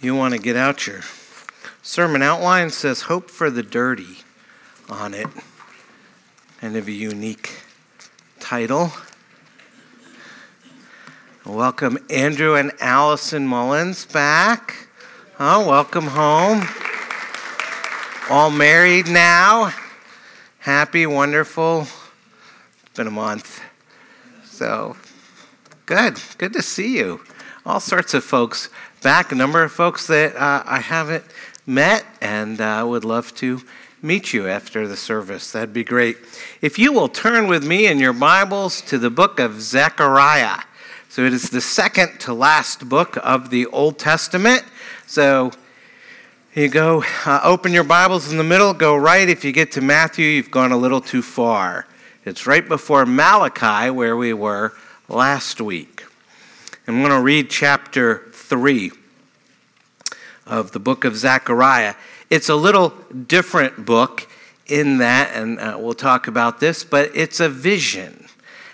you want to get out your sermon outline says hope for the dirty on it. Kind of a unique title. Welcome andrew and allison mullins back. Oh welcome home. All married now. Happy wonderful it's been a month. So good good to see you. All sorts of folks back, a number of folks that uh, I haven't met, and I uh, would love to meet you after the service. That'd be great. If you will turn with me in your Bibles to the book of Zechariah. So it is the second to last book of the Old Testament. So you go, uh, open your Bibles in the middle, go right. If you get to Matthew, you've gone a little too far. It's right before Malachi, where we were last week. I'm going to read chapter 3 of the book of Zechariah. It's a little different book in that, and uh, we'll talk about this, but it's a vision.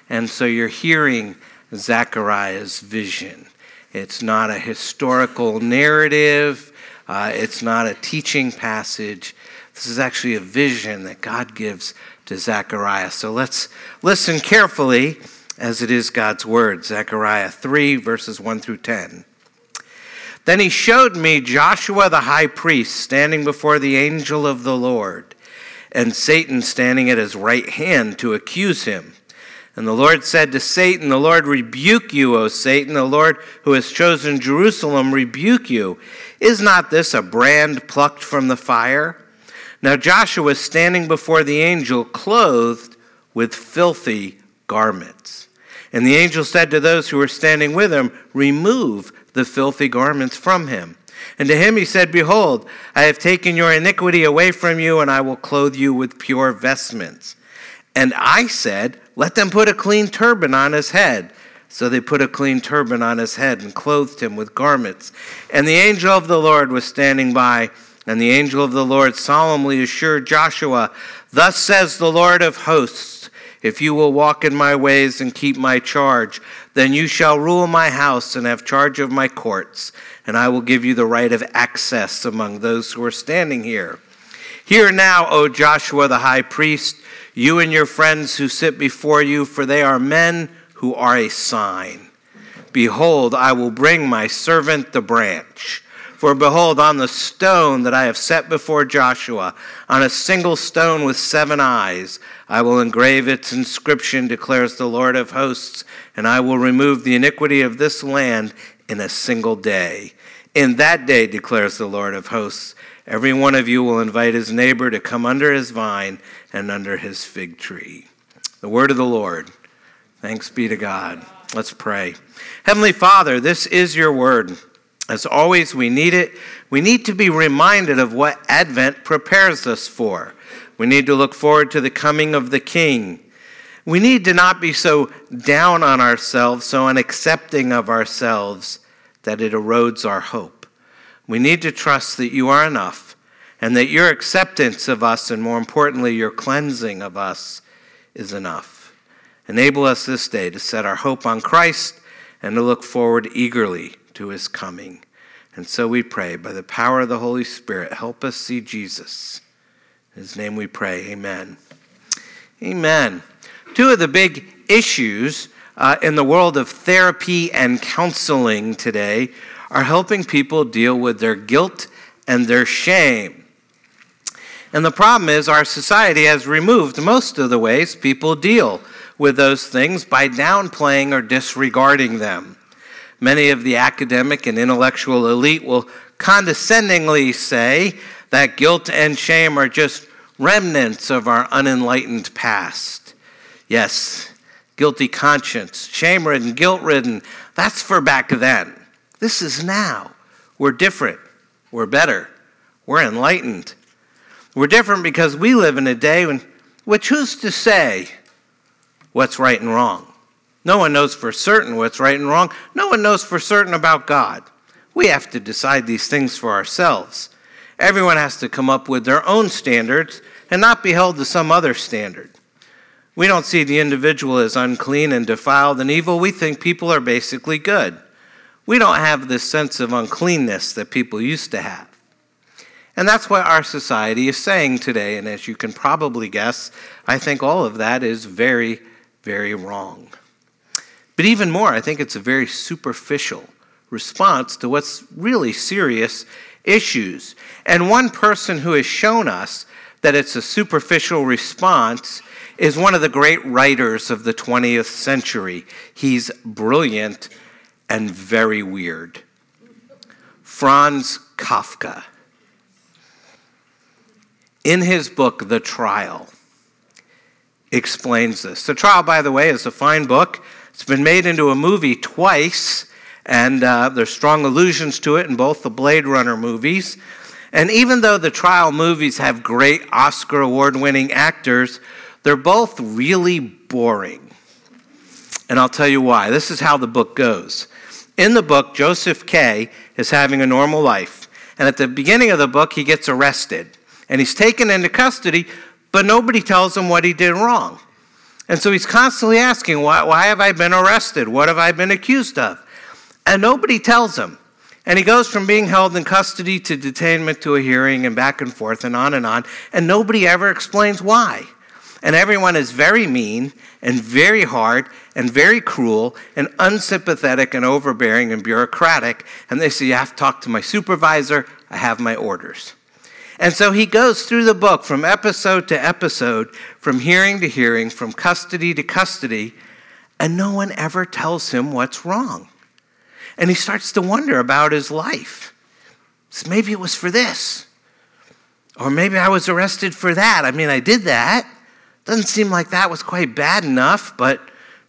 And so you're hearing Zechariah's vision. It's not a historical narrative, uh, it's not a teaching passage. This is actually a vision that God gives to Zechariah. So let's listen carefully as it is God's word. Zechariah 3, verses 1 through 10. Then he showed me Joshua the high priest standing before the angel of the Lord, and Satan standing at his right hand to accuse him. And the Lord said to Satan, The Lord rebuke you, O Satan, the Lord who has chosen Jerusalem rebuke you. Is not this a brand plucked from the fire? Now Joshua was standing before the angel, clothed with filthy garments. And the angel said to those who were standing with him, Remove the filthy garments from him. And to him he said, Behold, I have taken your iniquity away from you, and I will clothe you with pure vestments. And I said, Let them put a clean turban on his head. So they put a clean turban on his head and clothed him with garments. And the angel of the Lord was standing by, and the angel of the Lord solemnly assured Joshua, Thus says the Lord of hosts, if you will walk in my ways and keep my charge, then you shall rule my house and have charge of my courts, and I will give you the right of access among those who are standing here. Hear now, O Joshua the high priest, you and your friends who sit before you, for they are men who are a sign. Behold, I will bring my servant the branch. For behold, on the stone that I have set before Joshua, on a single stone with seven eyes, I will engrave its inscription, declares the Lord of hosts, and I will remove the iniquity of this land in a single day. In that day, declares the Lord of hosts, every one of you will invite his neighbor to come under his vine and under his fig tree. The word of the Lord. Thanks be to God. Let's pray. Heavenly Father, this is your word. As always, we need it. We need to be reminded of what Advent prepares us for. We need to look forward to the coming of the King. We need to not be so down on ourselves, so unaccepting of ourselves that it erodes our hope. We need to trust that you are enough and that your acceptance of us, and more importantly, your cleansing of us, is enough. Enable us this day to set our hope on Christ and to look forward eagerly to his coming. And so we pray, by the power of the Holy Spirit, help us see Jesus. In his name we pray. Amen. Amen. Two of the big issues uh, in the world of therapy and counseling today are helping people deal with their guilt and their shame. And the problem is, our society has removed most of the ways people deal with those things by downplaying or disregarding them. Many of the academic and intellectual elite will condescendingly say that guilt and shame are just remnants of our unenlightened past. Yes, guilty conscience, shame ridden, guilt ridden, that's for back then. This is now. We're different. We're better. We're enlightened. We're different because we live in a day when, which who's to say what's right and wrong? No one knows for certain what's right and wrong. No one knows for certain about God. We have to decide these things for ourselves. Everyone has to come up with their own standards and not be held to some other standard. We don't see the individual as unclean and defiled and evil. We think people are basically good. We don't have this sense of uncleanness that people used to have. And that's what our society is saying today. And as you can probably guess, I think all of that is very, very wrong. But even more, I think it's a very superficial response to what's really serious issues. And one person who has shown us that it's a superficial response is one of the great writers of the 20th century. He's brilliant and very weird. Franz Kafka in his book, The Trial, explains this. The Trial, by the way, is a fine book. It's been made into a movie twice, and uh, there's strong allusions to it in both the Blade Runner movies. And even though the trial movies have great Oscar award winning actors, they're both really boring. And I'll tell you why. This is how the book goes. In the book, Joseph K. is having a normal life. And at the beginning of the book, he gets arrested and he's taken into custody, but nobody tells him what he did wrong. And so he's constantly asking, why, why have I been arrested? What have I been accused of? And nobody tells him. And he goes from being held in custody to detainment to a hearing and back and forth and on and on. And nobody ever explains why. And everyone is very mean and very hard and very cruel and unsympathetic and overbearing and bureaucratic. And they say, You have to talk to my supervisor. I have my orders. And so he goes through the book from episode to episode, from hearing to hearing, from custody to custody, and no one ever tells him what's wrong. And he starts to wonder about his life. So maybe it was for this. Or maybe I was arrested for that. I mean, I did that. Doesn't seem like that was quite bad enough, but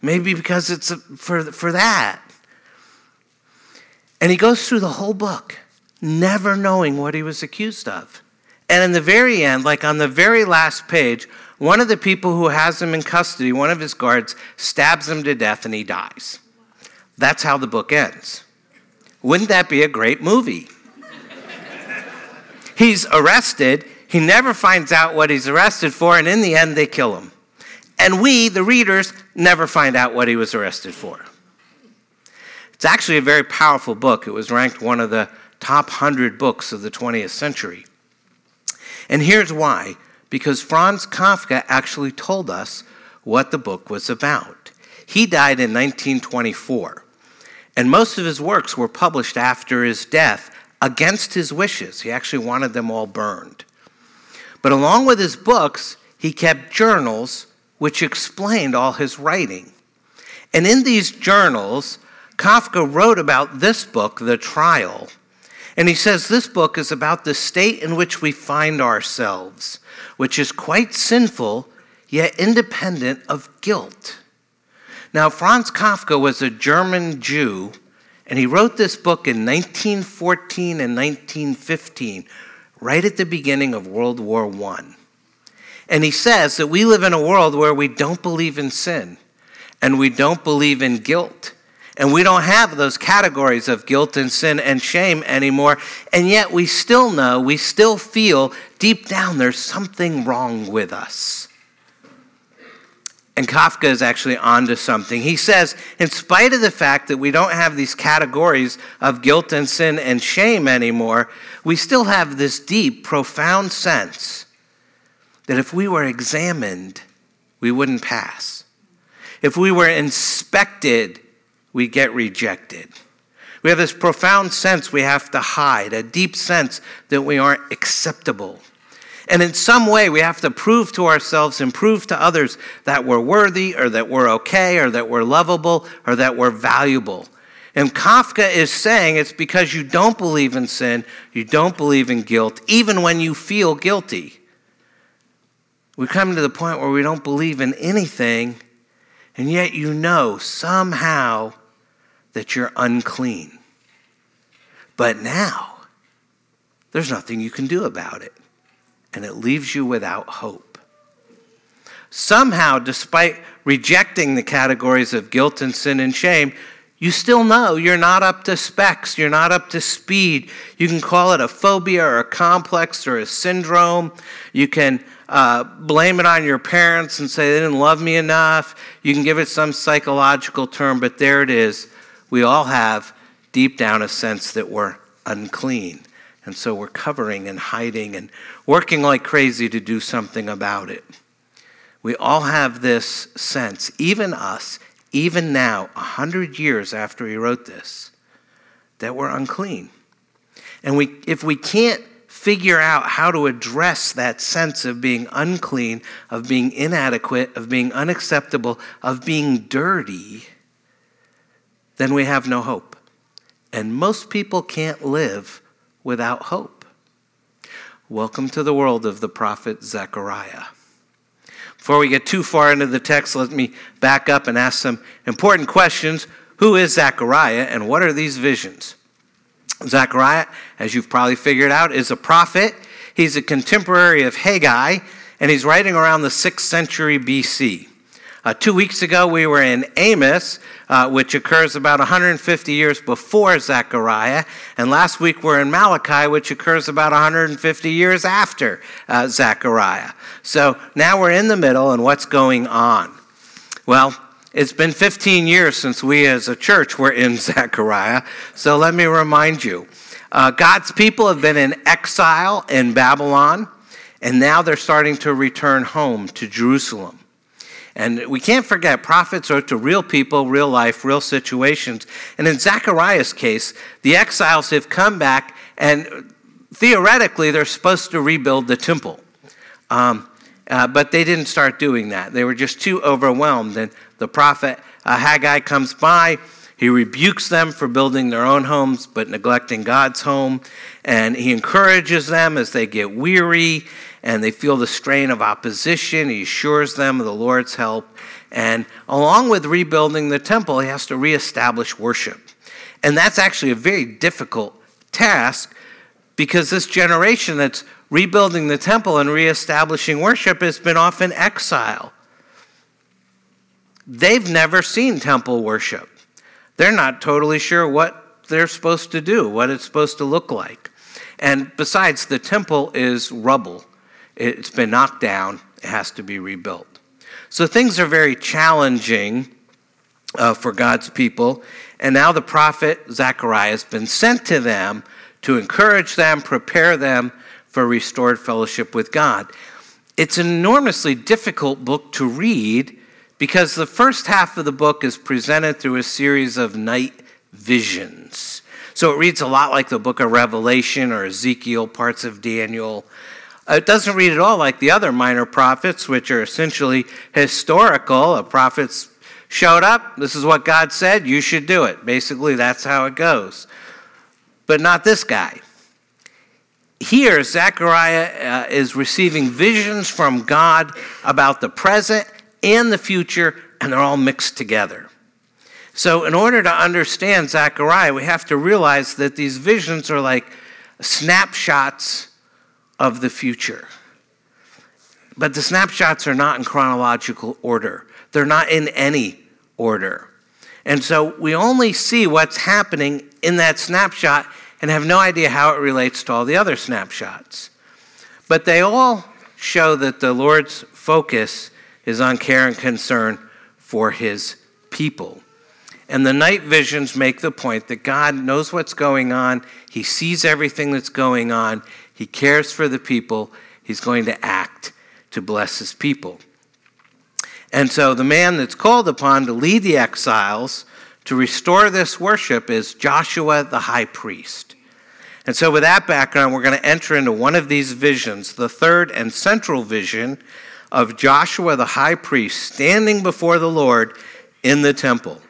maybe because it's for, for that. And he goes through the whole book, never knowing what he was accused of. And in the very end, like on the very last page, one of the people who has him in custody, one of his guards, stabs him to death and he dies. That's how the book ends. Wouldn't that be a great movie? he's arrested. He never finds out what he's arrested for, and in the end, they kill him. And we, the readers, never find out what he was arrested for. It's actually a very powerful book. It was ranked one of the top 100 books of the 20th century. And here's why because Franz Kafka actually told us what the book was about. He died in 1924, and most of his works were published after his death against his wishes. He actually wanted them all burned. But along with his books, he kept journals which explained all his writing. And in these journals, Kafka wrote about this book, The Trial, and he says this book is about the state in which we find ourselves, which is quite sinful, yet independent of guilt. Now, Franz Kafka was a German Jew, and he wrote this book in 1914 and 1915, right at the beginning of World War I. And he says that we live in a world where we don't believe in sin and we don't believe in guilt and we don't have those categories of guilt and sin and shame anymore. And yet we still know, we still feel deep down there's something wrong with us. And Kafka is actually onto something. He says, in spite of the fact that we don't have these categories of guilt and sin and shame anymore, we still have this deep, profound sense that if we were examined, we wouldn't pass. If we were inspected, we get rejected. We have this profound sense we have to hide, a deep sense that we aren't acceptable. And in some way, we have to prove to ourselves and prove to others that we're worthy or that we're okay or that we're lovable or that we're valuable. And Kafka is saying it's because you don't believe in sin, you don't believe in guilt, even when you feel guilty. We come to the point where we don't believe in anything and yet you know somehow that you're unclean. But now, there's nothing you can do about it, and it leaves you without hope. Somehow, despite rejecting the categories of guilt and sin and shame, you still know you're not up to specs, you're not up to speed. You can call it a phobia or a complex or a syndrome. You can uh, blame it on your parents and say they didn't love me enough. You can give it some psychological term, but there it is. We all have deep down a sense that we're unclean. And so we're covering and hiding and working like crazy to do something about it. We all have this sense, even us, even now, a hundred years after he wrote this, that we're unclean. And we, if we can't figure out how to address that sense of being unclean, of being inadequate, of being unacceptable, of being dirty, then we have no hope. And most people can't live without hope. Welcome to the world of the prophet Zechariah. Before we get too far into the text, let me back up and ask some important questions. Who is Zechariah and what are these visions? Zechariah, as you've probably figured out, is a prophet. He's a contemporary of Haggai, and he's writing around the 6th century BC. Uh, two weeks ago, we were in Amos, uh, which occurs about 150 years before Zechariah. And last week, we're in Malachi, which occurs about 150 years after uh, Zechariah. So now we're in the middle, and what's going on? Well, it's been 15 years since we as a church were in Zechariah, so let me remind you. Uh, God's people have been in exile in Babylon, and now they're starting to return home to Jerusalem. And we can't forget, prophets are to real people, real life, real situations. And in Zechariah's case, the exiles have come back, and theoretically, they're supposed to rebuild the temple. Um, uh, but they didn't start doing that. They were just too overwhelmed. And the prophet uh, Haggai comes by. He rebukes them for building their own homes but neglecting God's home. And he encourages them as they get weary and they feel the strain of opposition. He assures them of the Lord's help. And along with rebuilding the temple, he has to reestablish worship. And that's actually a very difficult task because this generation that's rebuilding the temple and reestablishing worship has been off in exile. They've never seen temple worship. They're not totally sure what they're supposed to do, what it's supposed to look like. And besides, the temple is rubble, it's been knocked down, it has to be rebuilt. So things are very challenging uh, for God's people. And now the prophet Zechariah has been sent to them to encourage them, prepare them for restored fellowship with God. It's an enormously difficult book to read because the first half of the book is presented through a series of night visions. So it reads a lot like the book of Revelation or Ezekiel, parts of Daniel. It doesn't read at all like the other minor prophets, which are essentially historical. A prophets showed up, this is what God said, you should do it. Basically, that's how it goes. But not this guy here, Zechariah uh, is receiving visions from God about the present and the future, and they're all mixed together. So, in order to understand Zechariah, we have to realize that these visions are like snapshots of the future. But the snapshots are not in chronological order, they're not in any order. And so we only see what's happening in that snapshot and have no idea how it relates to all the other snapshots. But they all show that the Lord's focus is on care and concern for his people. And the night visions make the point that God knows what's going on, He sees everything that's going on, He cares for the people, He's going to act to bless His people. And so the man that's called upon to lead the exiles to restore this worship is Joshua the high priest. And so, with that background, we're going to enter into one of these visions, the third and central vision of Joshua the high priest standing before the Lord in the temple.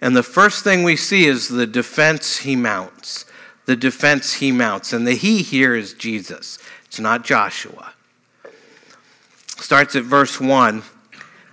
And the first thing we see is the defense he mounts. The defense he mounts. And the he here is Jesus, it's not Joshua. Starts at verse 1.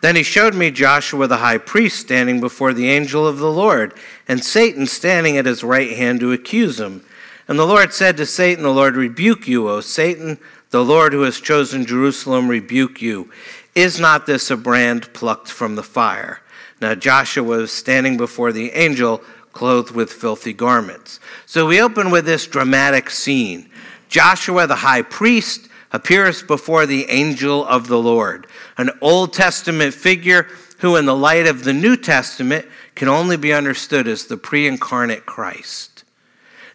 Then he showed me Joshua the high priest standing before the angel of the Lord, and Satan standing at his right hand to accuse him. And the Lord said to Satan, The Lord rebuke you, O Satan. The Lord who has chosen Jerusalem rebuke you. Is not this a brand plucked from the fire? Now Joshua was standing before the angel, clothed with filthy garments. So we open with this dramatic scene. Joshua, the high priest, appears before the angel of the Lord, an Old Testament figure who, in the light of the New Testament, can only be understood as the pre incarnate Christ.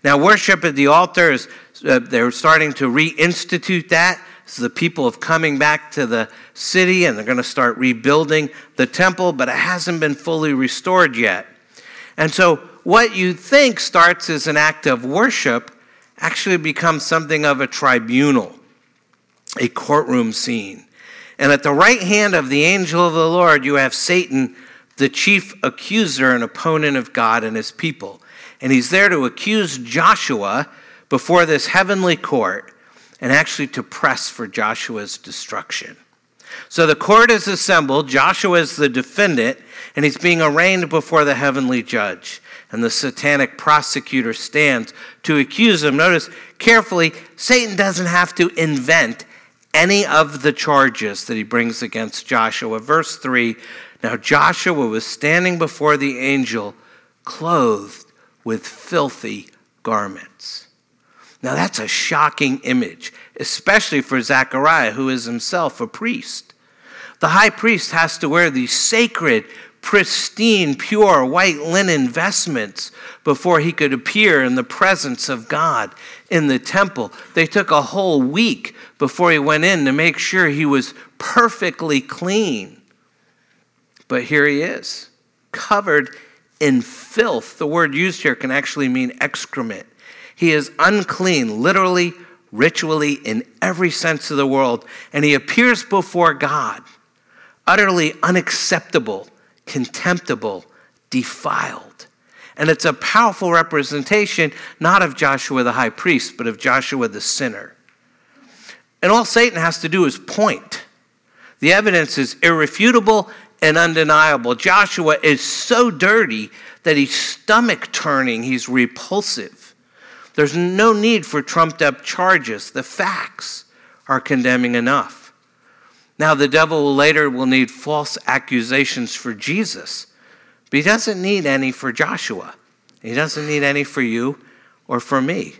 Now, worship at the altar is, uh, they're starting to reinstitute that. So the people have coming back to the city and they're going to start rebuilding the temple, but it hasn't been fully restored yet. And so, what you think starts as an act of worship actually becomes something of a tribunal, a courtroom scene. And at the right hand of the angel of the Lord, you have Satan, the chief accuser and opponent of God and his people. And he's there to accuse Joshua before this heavenly court and actually to press for Joshua's destruction. So the court is assembled, Joshua is the defendant, and he's being arraigned before the heavenly judge. And the satanic prosecutor stands to accuse him. Notice carefully, Satan doesn't have to invent any of the charges that he brings against Joshua. Verse 3 Now Joshua was standing before the angel, clothed with filthy garments. Now that's a shocking image, especially for Zechariah, who is himself a priest. The high priest has to wear these sacred, pristine, pure white linen vestments before he could appear in the presence of God in the temple. They took a whole week before he went in to make sure he was perfectly clean. But here he is, covered in filth. The word used here can actually mean excrement. He is unclean, literally, ritually, in every sense of the world, and he appears before God utterly unacceptable, contemptible, defiled. And it's a powerful representation not of Joshua the high priest, but of Joshua the sinner. And all Satan has to do is point. The evidence is irrefutable and undeniable. Joshua is so dirty that he's stomach turning, he's repulsive. There's no need for trumped up charges. The facts are condemning enough. Now, the devil later will need false accusations for Jesus, but he doesn't need any for Joshua. He doesn't need any for you or for me.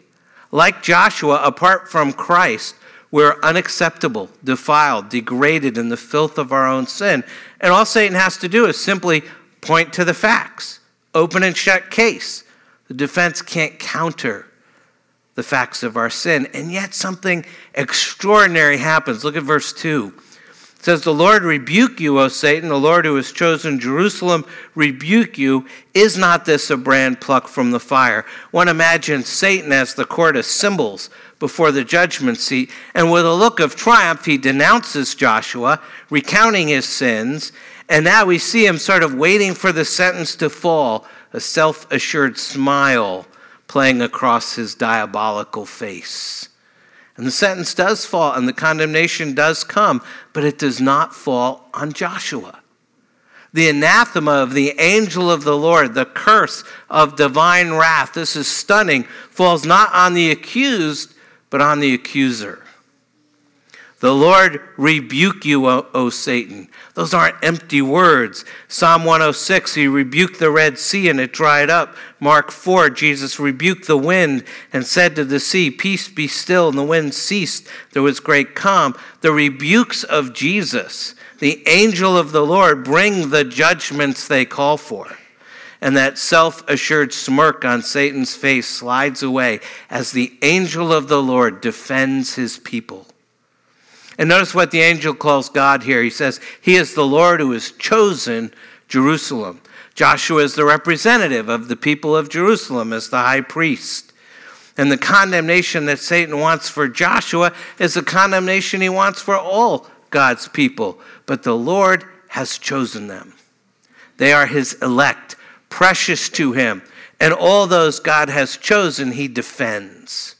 Like Joshua, apart from Christ, we're unacceptable, defiled, degraded in the filth of our own sin. And all Satan has to do is simply point to the facts, open and shut case. The defense can't counter the facts of our sin. And yet something extraordinary happens. Look at verse 2 says, The Lord rebuke you, O Satan, the Lord who has chosen Jerusalem, rebuke you. Is not this a brand plucked from the fire? One imagines Satan as the court of symbols before the judgment seat, and with a look of triumph, he denounces Joshua, recounting his sins, and now we see him sort of waiting for the sentence to fall, a self assured smile playing across his diabolical face. And the sentence does fall and the condemnation does come, but it does not fall on Joshua. The anathema of the angel of the Lord, the curse of divine wrath, this is stunning, falls not on the accused, but on the accuser. The Lord rebuke you, o, o, Satan. Those aren't empty words. Psalm 106, he rebuked the Red Sea and it dried up. Mark 4, Jesus rebuked the wind and said to the sea, Peace be still. And the wind ceased. There was great calm. The rebukes of Jesus, the angel of the Lord, bring the judgments they call for. And that self assured smirk on Satan's face slides away as the angel of the Lord defends his people. And notice what the angel calls God here. He says, He is the Lord who has chosen Jerusalem. Joshua is the representative of the people of Jerusalem as the high priest. And the condemnation that Satan wants for Joshua is the condemnation he wants for all God's people. But the Lord has chosen them. They are his elect, precious to him. And all those God has chosen, he defends.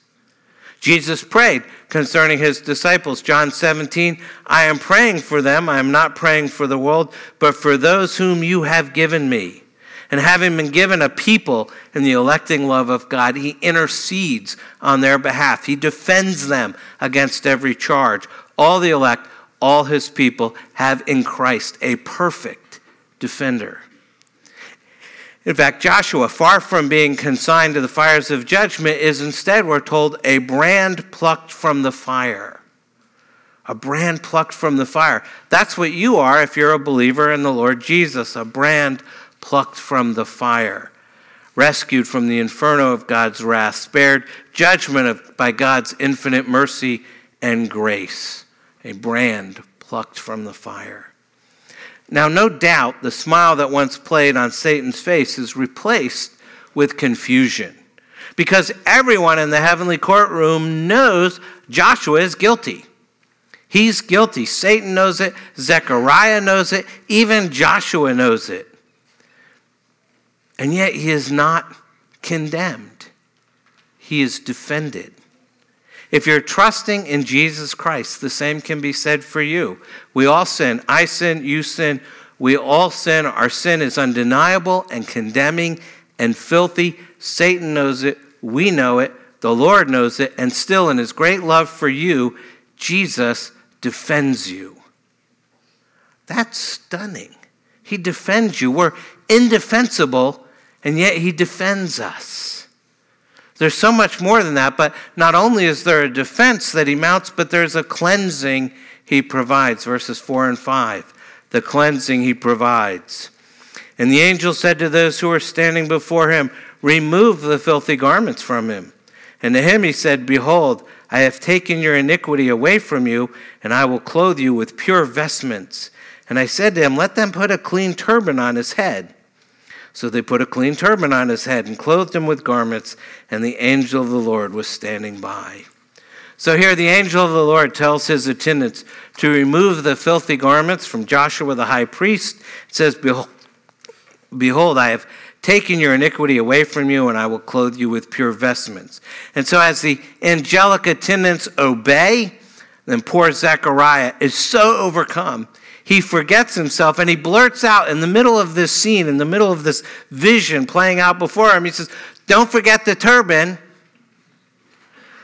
Jesus prayed concerning his disciples. John 17, I am praying for them. I am not praying for the world, but for those whom you have given me. And having been given a people in the electing love of God, he intercedes on their behalf. He defends them against every charge. All the elect, all his people have in Christ a perfect defender. In fact, Joshua, far from being consigned to the fires of judgment, is instead, we're told, a brand plucked from the fire. A brand plucked from the fire. That's what you are if you're a believer in the Lord Jesus, a brand plucked from the fire, rescued from the inferno of God's wrath, spared judgment of, by God's infinite mercy and grace, a brand plucked from the fire. Now, no doubt the smile that once played on Satan's face is replaced with confusion because everyone in the heavenly courtroom knows Joshua is guilty. He's guilty. Satan knows it, Zechariah knows it, even Joshua knows it. And yet he is not condemned, he is defended. If you're trusting in Jesus Christ, the same can be said for you. We all sin. I sin, you sin, we all sin. Our sin is undeniable and condemning and filthy. Satan knows it. We know it. The Lord knows it. And still, in his great love for you, Jesus defends you. That's stunning. He defends you. We're indefensible, and yet he defends us. There's so much more than that, but not only is there a defense that he mounts, but there's a cleansing he provides. Verses 4 and 5. The cleansing he provides. And the angel said to those who were standing before him, Remove the filthy garments from him. And to him he said, Behold, I have taken your iniquity away from you, and I will clothe you with pure vestments. And I said to him, Let them put a clean turban on his head. So they put a clean turban on his head and clothed him with garments, and the angel of the Lord was standing by. So here the angel of the Lord tells his attendants to remove the filthy garments from Joshua the high priest. It says, Behold, behold I have taken your iniquity away from you, and I will clothe you with pure vestments. And so, as the angelic attendants obey, then poor Zechariah is so overcome, he forgets himself and he blurts out in the middle of this scene, in the middle of this vision playing out before him, he says, Don't forget the turban.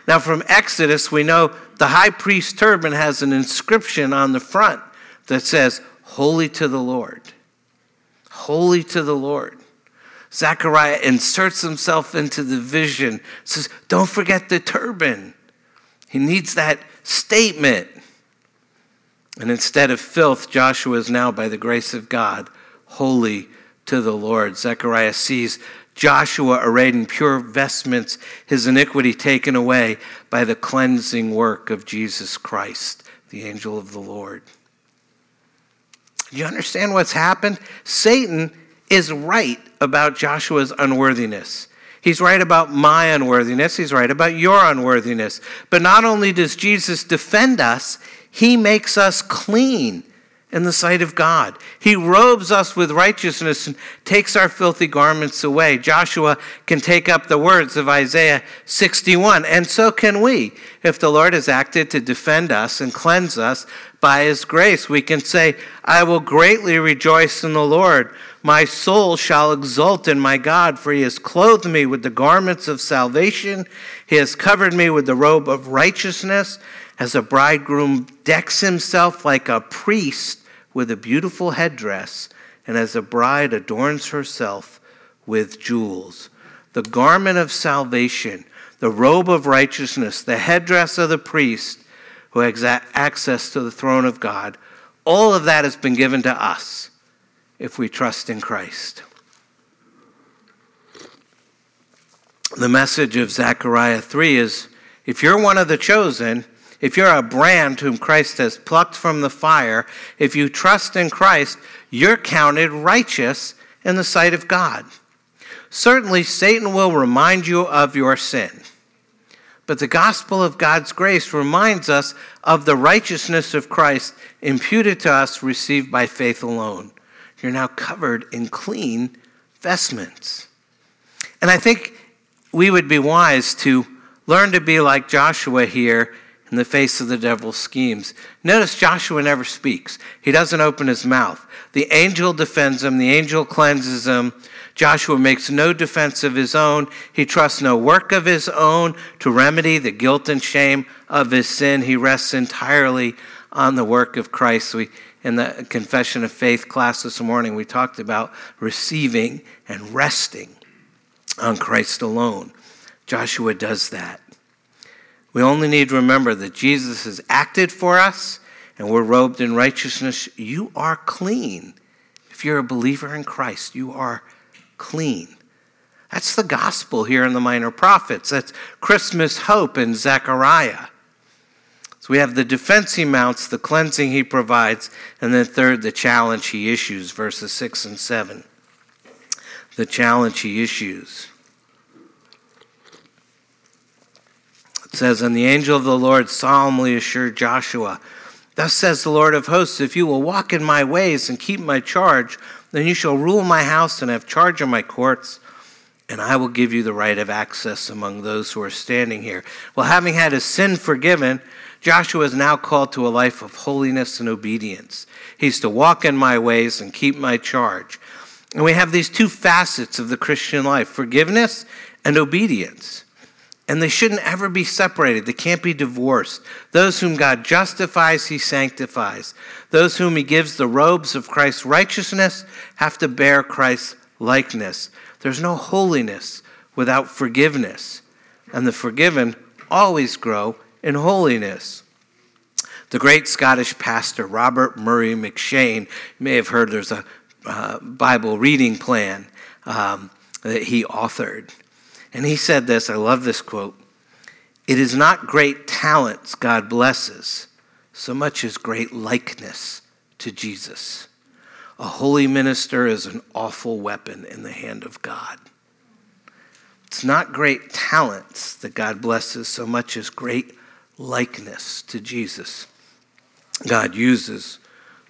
Now, from Exodus, we know the high priest turban has an inscription on the front that says, Holy to the Lord. Holy to the Lord. Zechariah inserts himself into the vision, says, Don't forget the turban. He needs that statement. And instead of filth, Joshua is now, by the grace of God, holy to the Lord. Zechariah sees Joshua arrayed in pure vestments, his iniquity taken away by the cleansing work of Jesus Christ, the angel of the Lord. Do you understand what's happened? Satan is right about Joshua's unworthiness. He's right about my unworthiness. He's right about your unworthiness. But not only does Jesus defend us, he makes us clean in the sight of God. He robes us with righteousness and takes our filthy garments away. Joshua can take up the words of Isaiah 61, and so can we. If the Lord has acted to defend us and cleanse us by his grace, we can say, I will greatly rejoice in the Lord. My soul shall exult in my God, for he has clothed me with the garments of salvation. He has covered me with the robe of righteousness, as a bridegroom decks himself like a priest with a beautiful headdress, and as a bride adorns herself with jewels. The garment of salvation, the robe of righteousness, the headdress of the priest who has access to the throne of God, all of that has been given to us if we trust in Christ. The message of Zechariah 3 is if you're one of the chosen, if you're a brand whom Christ has plucked from the fire, if you trust in Christ, you're counted righteous in the sight of God. Certainly, Satan will remind you of your sin. But the gospel of God's grace reminds us of the righteousness of Christ imputed to us, received by faith alone. You're now covered in clean vestments. And I think we would be wise to learn to be like Joshua here in the face of the devil's schemes. Notice Joshua never speaks, he doesn't open his mouth. The angel defends him, the angel cleanses him. Joshua makes no defense of his own. He trusts no work of his own to remedy the guilt and shame of his sin. He rests entirely on the work of Christ. We in the confession of faith class this morning, we talked about receiving and resting on Christ alone. Joshua does that. We only need to remember that Jesus has acted for us and we're robed in righteousness. You are clean if you're a believer in Christ, you are clean. That's the gospel here in the Minor Prophets. That's Christmas hope in Zechariah. So we have the defense he mounts, the cleansing he provides, and then third, the challenge he issues, verses 6 and 7. The challenge he issues. It says, And the angel of the Lord solemnly assured Joshua, Thus says the Lord of hosts, if you will walk in my ways and keep my charge, then you shall rule my house and have charge of my courts and I will give you the right of access among those who are standing here. Well, having had his sin forgiven, Joshua is now called to a life of holiness and obedience. He's to walk in my ways and keep my charge. And we have these two facets of the Christian life forgiveness and obedience. And they shouldn't ever be separated. They can't be divorced. Those whom God justifies, he sanctifies. Those whom he gives the robes of Christ's righteousness have to bear Christ's likeness. There's no holiness without forgiveness, and the forgiven always grow in holiness. The great Scottish pastor Robert Murray M'Cheyne, you may have heard there's a uh, Bible reading plan um, that he authored. And he said this I love this quote It is not great talents God blesses, so much as great likeness to Jesus. A holy minister is an awful weapon in the hand of God. It's not great talents that God blesses so much as great likeness to Jesus. God uses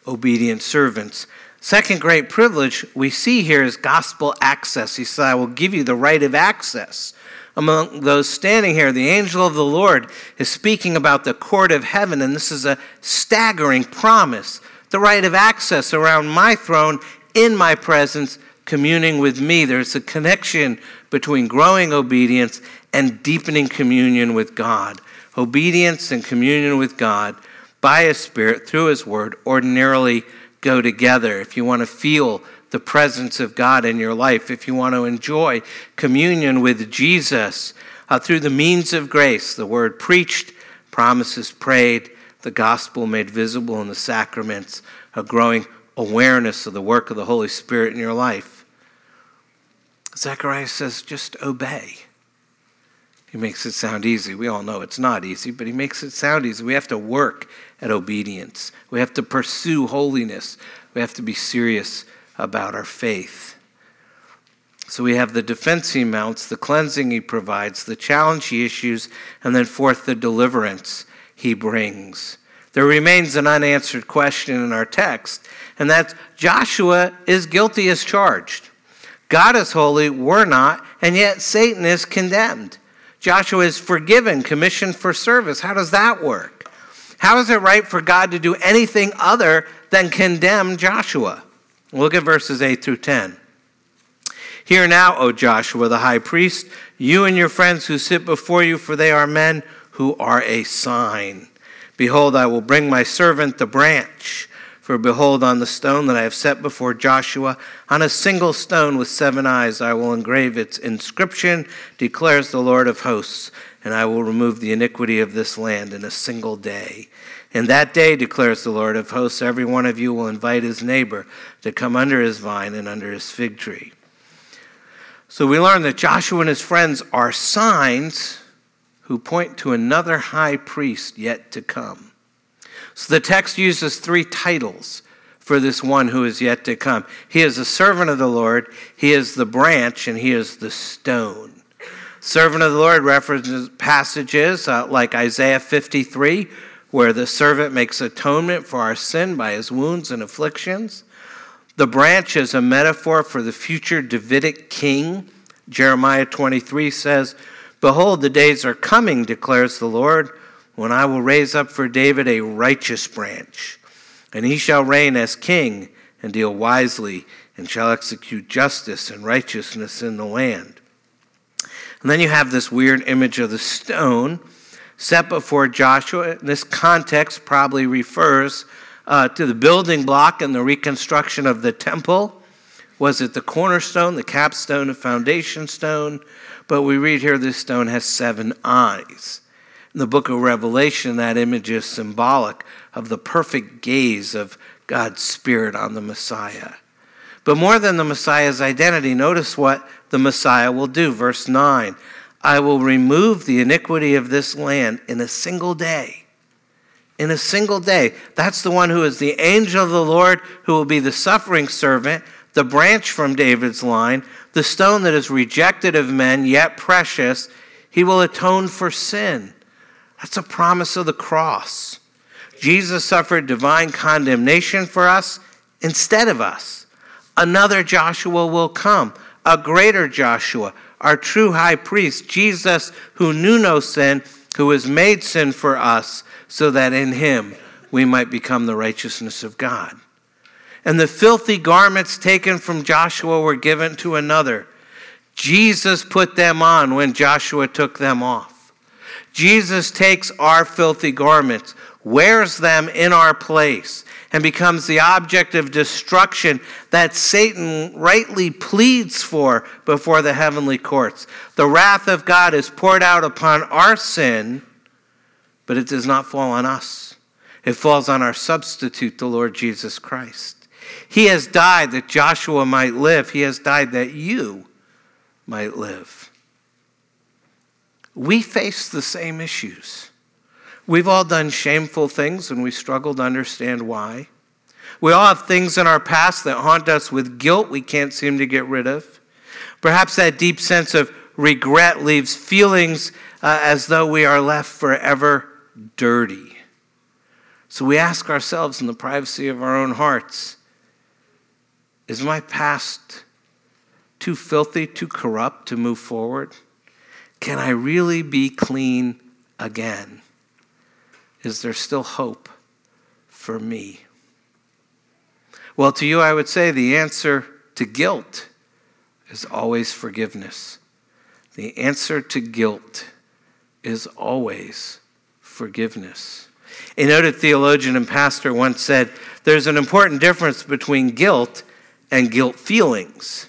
obedient servants. Second great privilege we see here is gospel access. He said, I will give you the right of access. Among those standing here, the angel of the Lord is speaking about the court of heaven, and this is a staggering promise the right of access around my throne in my presence, communing with me. There's a connection between growing obedience and deepening communion with God. Obedience and communion with God by His Spirit through His Word ordinarily go together. If you want to feel the presence of God in your life, if you want to enjoy communion with Jesus uh, through the means of grace, the Word preached, promises prayed, the gospel made visible in the sacraments, a growing awareness of the work of the Holy Spirit in your life. Zechariah says, just obey. He makes it sound easy. We all know it's not easy, but he makes it sound easy. We have to work at obedience. We have to pursue holiness. We have to be serious about our faith. So we have the defense he mounts, the cleansing he provides, the challenge he issues, and then fourth, the deliverance he brings. There remains an unanswered question in our text, and that's Joshua is guilty as charged. God is holy, we're not, and yet Satan is condemned. Joshua is forgiven, commissioned for service. How does that work? How is it right for God to do anything other than condemn Joshua? Look at verses 8 through 10. Hear now, O Joshua the high priest, you and your friends who sit before you, for they are men who are a sign. Behold, I will bring my servant the branch. For behold, on the stone that I have set before Joshua, on a single stone with seven eyes, I will engrave its inscription, declares the Lord of hosts, and I will remove the iniquity of this land in a single day. In that day, declares the Lord of hosts, every one of you will invite his neighbor to come under his vine and under his fig tree. So we learn that Joshua and his friends are signs who point to another high priest yet to come. So the text uses three titles for this one who is yet to come. He is the servant of the Lord, he is the branch, and he is the stone. Servant of the Lord references passages uh, like Isaiah 53, where the servant makes atonement for our sin by his wounds and afflictions. The branch is a metaphor for the future Davidic king. Jeremiah 23 says, Behold, the days are coming, declares the Lord, when I will raise up for David a righteous branch, and he shall reign as king and deal wisely, and shall execute justice and righteousness in the land. And then you have this weird image of the stone set before Joshua. This context probably refers uh, to the building block and the reconstruction of the temple. Was it the cornerstone, the capstone, the foundation stone? But we read here this stone has seven eyes. In the book of Revelation, that image is symbolic of the perfect gaze of God's Spirit on the Messiah. But more than the Messiah's identity, notice what the Messiah will do. Verse 9 I will remove the iniquity of this land in a single day. In a single day. That's the one who is the angel of the Lord, who will be the suffering servant, the branch from David's line, the stone that is rejected of men, yet precious. He will atone for sin. That's a promise of the cross. Jesus suffered divine condemnation for us instead of us. Another Joshua will come, a greater Joshua, our true high priest, Jesus, who knew no sin, who was made sin for us, so that in him we might become the righteousness of God. And the filthy garments taken from Joshua were given to another. Jesus put them on when Joshua took them off. Jesus takes our filthy garments, wears them in our place, and becomes the object of destruction that Satan rightly pleads for before the heavenly courts. The wrath of God is poured out upon our sin, but it does not fall on us. It falls on our substitute, the Lord Jesus Christ. He has died that Joshua might live, He has died that you might live. We face the same issues. We've all done shameful things and we struggle to understand why. We all have things in our past that haunt us with guilt we can't seem to get rid of. Perhaps that deep sense of regret leaves feelings uh, as though we are left forever dirty. So we ask ourselves in the privacy of our own hearts is my past too filthy, too corrupt to move forward? Can I really be clean again? Is there still hope for me? Well, to you, I would say the answer to guilt is always forgiveness. The answer to guilt is always forgiveness. A noted theologian and pastor once said there's an important difference between guilt and guilt feelings.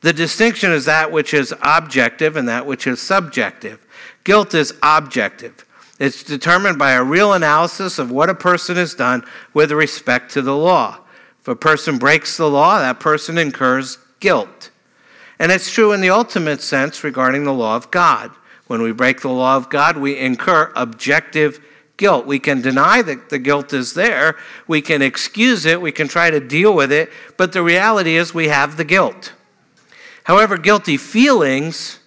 The distinction is that which is objective and that which is subjective. Guilt is objective. It's determined by a real analysis of what a person has done with respect to the law. If a person breaks the law, that person incurs guilt. And it's true in the ultimate sense regarding the law of God. When we break the law of God, we incur objective guilt. We can deny that the guilt is there, we can excuse it, we can try to deal with it, but the reality is we have the guilt. However, guilty feelings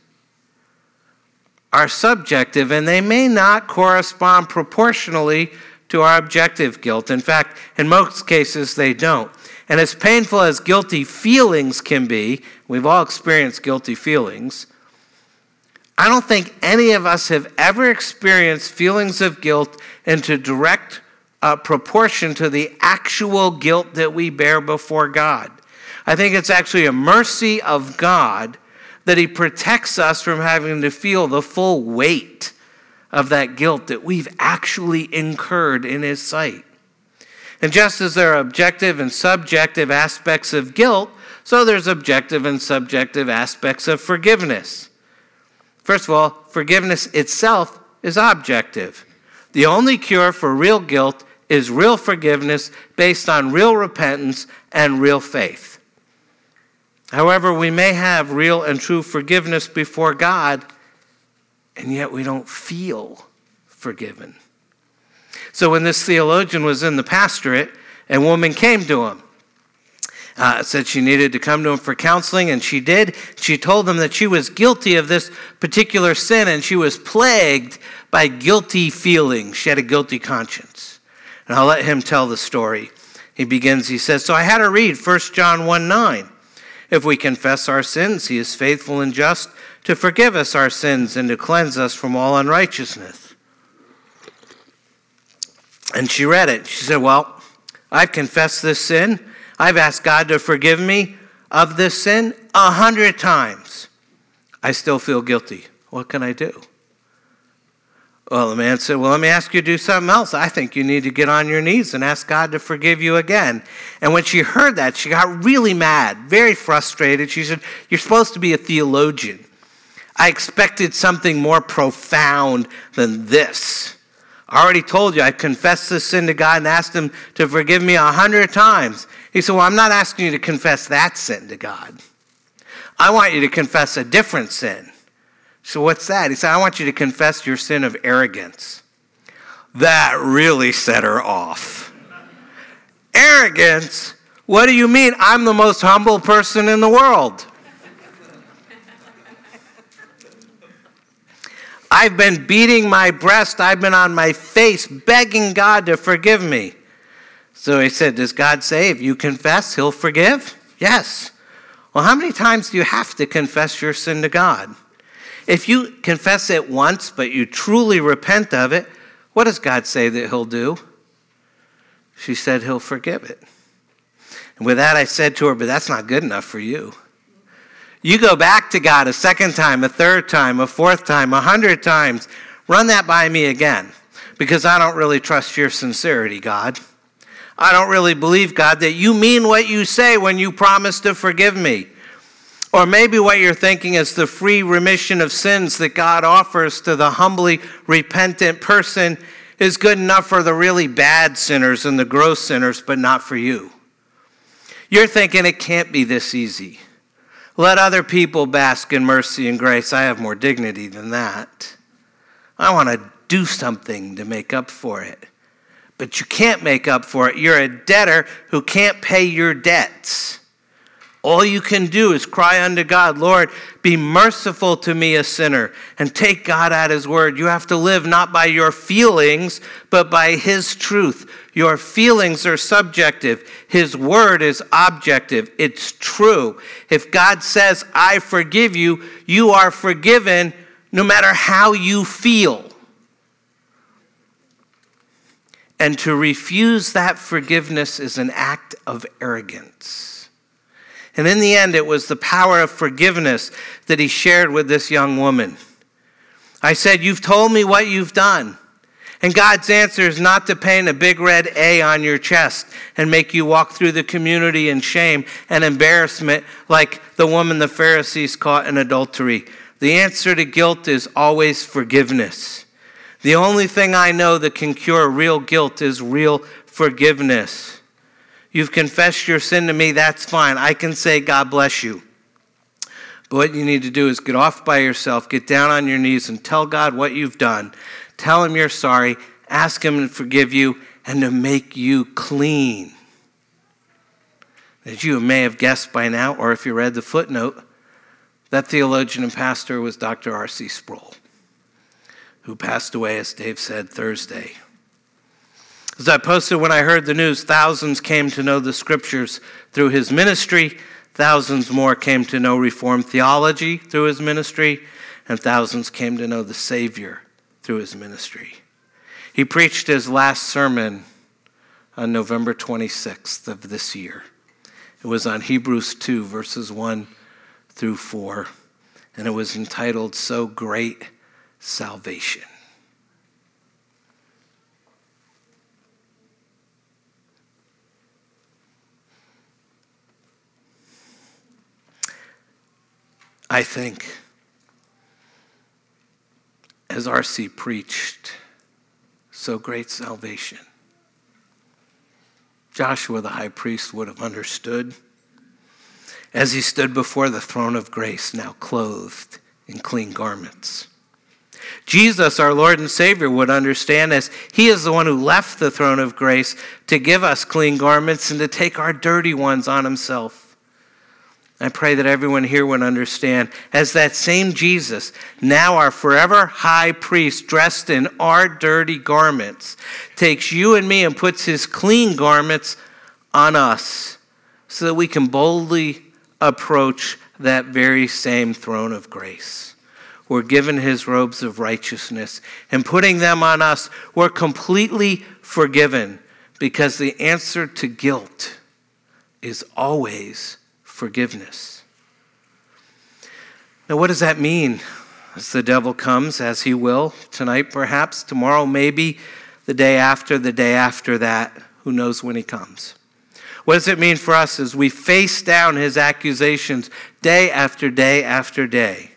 are subjective and they may not correspond proportionally to our objective guilt. In fact, in most cases, they don't. And as painful as guilty feelings can be, we've all experienced guilty feelings. I don't think any of us have ever experienced feelings of guilt into direct uh, proportion to the actual guilt that we bear before God. I think it's actually a mercy of God that He protects us from having to feel the full weight of that guilt that we've actually incurred in His sight. And just as there are objective and subjective aspects of guilt, so there's objective and subjective aspects of forgiveness. First of all, forgiveness itself is objective. The only cure for real guilt is real forgiveness based on real repentance and real faith. However, we may have real and true forgiveness before God, and yet we don't feel forgiven. So when this theologian was in the pastorate, a woman came to him. Uh, said she needed to come to him for counseling, and she did. She told him that she was guilty of this particular sin and she was plagued by guilty feelings. She had a guilty conscience. And I'll let him tell the story. He begins, he says, So I had her read 1 John 1 9. If we confess our sins, he is faithful and just to forgive us our sins and to cleanse us from all unrighteousness. And she read it. She said, Well, I've confessed this sin. I've asked God to forgive me of this sin a hundred times. I still feel guilty. What can I do? Well, the man said, Well, let me ask you to do something else. I think you need to get on your knees and ask God to forgive you again. And when she heard that, she got really mad, very frustrated. She said, You're supposed to be a theologian. I expected something more profound than this. I already told you I confessed this sin to God and asked Him to forgive me a hundred times. He said, Well, I'm not asking you to confess that sin to God. I want you to confess a different sin. So, what's that? He said, I want you to confess your sin of arrogance. That really set her off. arrogance? What do you mean? I'm the most humble person in the world. I've been beating my breast. I've been on my face begging God to forgive me. So he said, Does God say if you confess, he'll forgive? Yes. Well, how many times do you have to confess your sin to God? If you confess it once, but you truly repent of it, what does God say that he'll do? She said, He'll forgive it. And with that, I said to her, But that's not good enough for you. You go back to God a second time, a third time, a fourth time, a hundred times. Run that by me again because I don't really trust your sincerity, God. I don't really believe, God, that you mean what you say when you promise to forgive me. Or maybe what you're thinking is the free remission of sins that God offers to the humbly repentant person is good enough for the really bad sinners and the gross sinners, but not for you. You're thinking it can't be this easy. Let other people bask in mercy and grace. I have more dignity than that. I want to do something to make up for it. But you can't make up for it. You're a debtor who can't pay your debts. All you can do is cry unto God, Lord, be merciful to me, a sinner, and take God at His word. You have to live not by your feelings, but by His truth. Your feelings are subjective, His word is objective. It's true. If God says, I forgive you, you are forgiven no matter how you feel. And to refuse that forgiveness is an act of arrogance. And in the end, it was the power of forgiveness that he shared with this young woman. I said, You've told me what you've done. And God's answer is not to paint a big red A on your chest and make you walk through the community in shame and embarrassment like the woman the Pharisees caught in adultery. The answer to guilt is always forgiveness. The only thing I know that can cure real guilt is real forgiveness. You've confessed your sin to me, that's fine. I can say, God bless you. But what you need to do is get off by yourself, get down on your knees, and tell God what you've done. Tell Him you're sorry, ask Him to forgive you, and to make you clean. As you may have guessed by now, or if you read the footnote, that theologian and pastor was Dr. R.C. Sproul, who passed away, as Dave said, Thursday. As I posted when I heard the news, thousands came to know the scriptures through his ministry. Thousands more came to know Reformed theology through his ministry, and thousands came to know the Savior through his ministry. He preached his last sermon on November 26th of this year. It was on Hebrews 2, verses 1 through 4, and it was entitled So Great Salvation. I think, as R.C. preached, so great salvation. Joshua the high priest would have understood as he stood before the throne of grace, now clothed in clean garments. Jesus, our Lord and Savior, would understand as He is the one who left the throne of grace to give us clean garments and to take our dirty ones on Himself. I pray that everyone here would understand as that same Jesus, now our forever high priest, dressed in our dirty garments, takes you and me and puts his clean garments on us so that we can boldly approach that very same throne of grace. We're given his robes of righteousness, and putting them on us, we're completely forgiven because the answer to guilt is always forgiveness. Now, what does that mean as the devil comes, as he will, tonight perhaps, tomorrow maybe, the day after, the day after that? Who knows when he comes? What does it mean for us as we face down his accusations day after day after day?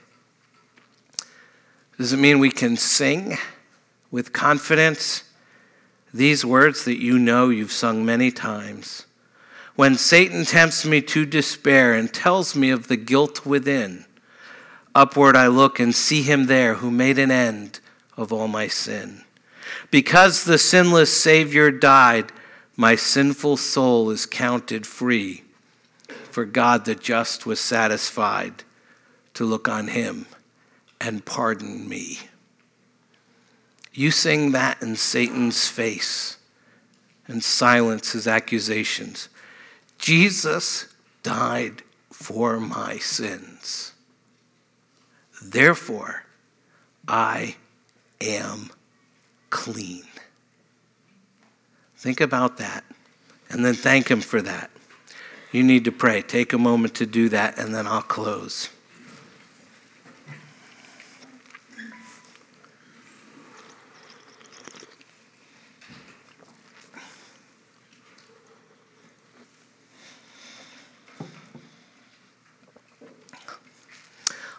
Does it mean we can sing with confidence these words that you know you've sung many times? When Satan tempts me to despair and tells me of the guilt within, upward I look and see him there who made an end of all my sin. Because the sinless Savior died, my sinful soul is counted free. For God the just was satisfied to look on him and pardon me. You sing that in Satan's face and silence his accusations. Jesus died for my sins. Therefore, I am clean. Think about that and then thank Him for that. You need to pray. Take a moment to do that, and then I'll close.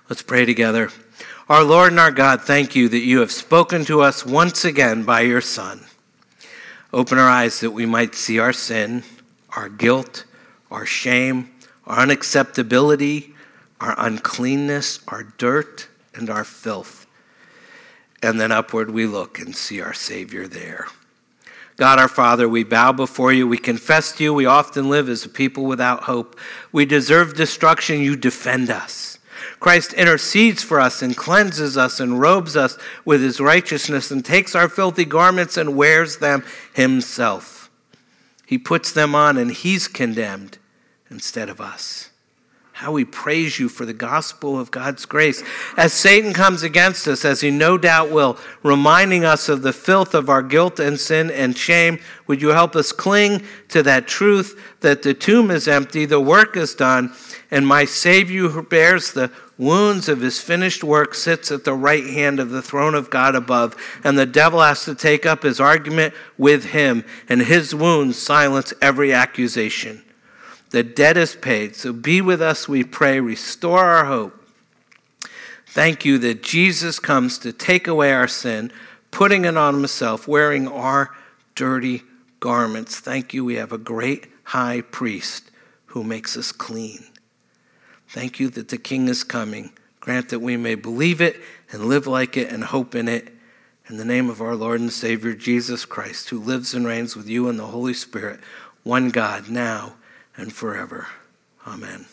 Let's pray together. Our Lord and our God, thank you that you have spoken to us once again by your Son. Open our eyes that we might see our sin, our guilt, our shame, our unacceptability, our uncleanness, our dirt, and our filth. And then upward we look and see our Savior there. God our Father, we bow before you. We confess to you we often live as a people without hope. We deserve destruction. You defend us. Christ intercedes for us and cleanses us and robes us with his righteousness and takes our filthy garments and wears them himself. He puts them on and he's condemned instead of us. How we praise you for the gospel of God's grace. As Satan comes against us, as he no doubt will, reminding us of the filth of our guilt and sin and shame, would you help us cling to that truth that the tomb is empty, the work is done, and my Savior who bears the wounds of his finished work sits at the right hand of the throne of God above, and the devil has to take up his argument with him, and his wounds silence every accusation. The debt is paid, so be with us, we pray. Restore our hope. Thank you that Jesus comes to take away our sin, putting it on himself, wearing our dirty garments. Thank you, we have a great high priest who makes us clean. Thank you that the King is coming. Grant that we may believe it and live like it and hope in it. In the name of our Lord and Savior Jesus Christ, who lives and reigns with you in the Holy Spirit, one God, now and forever. Amen.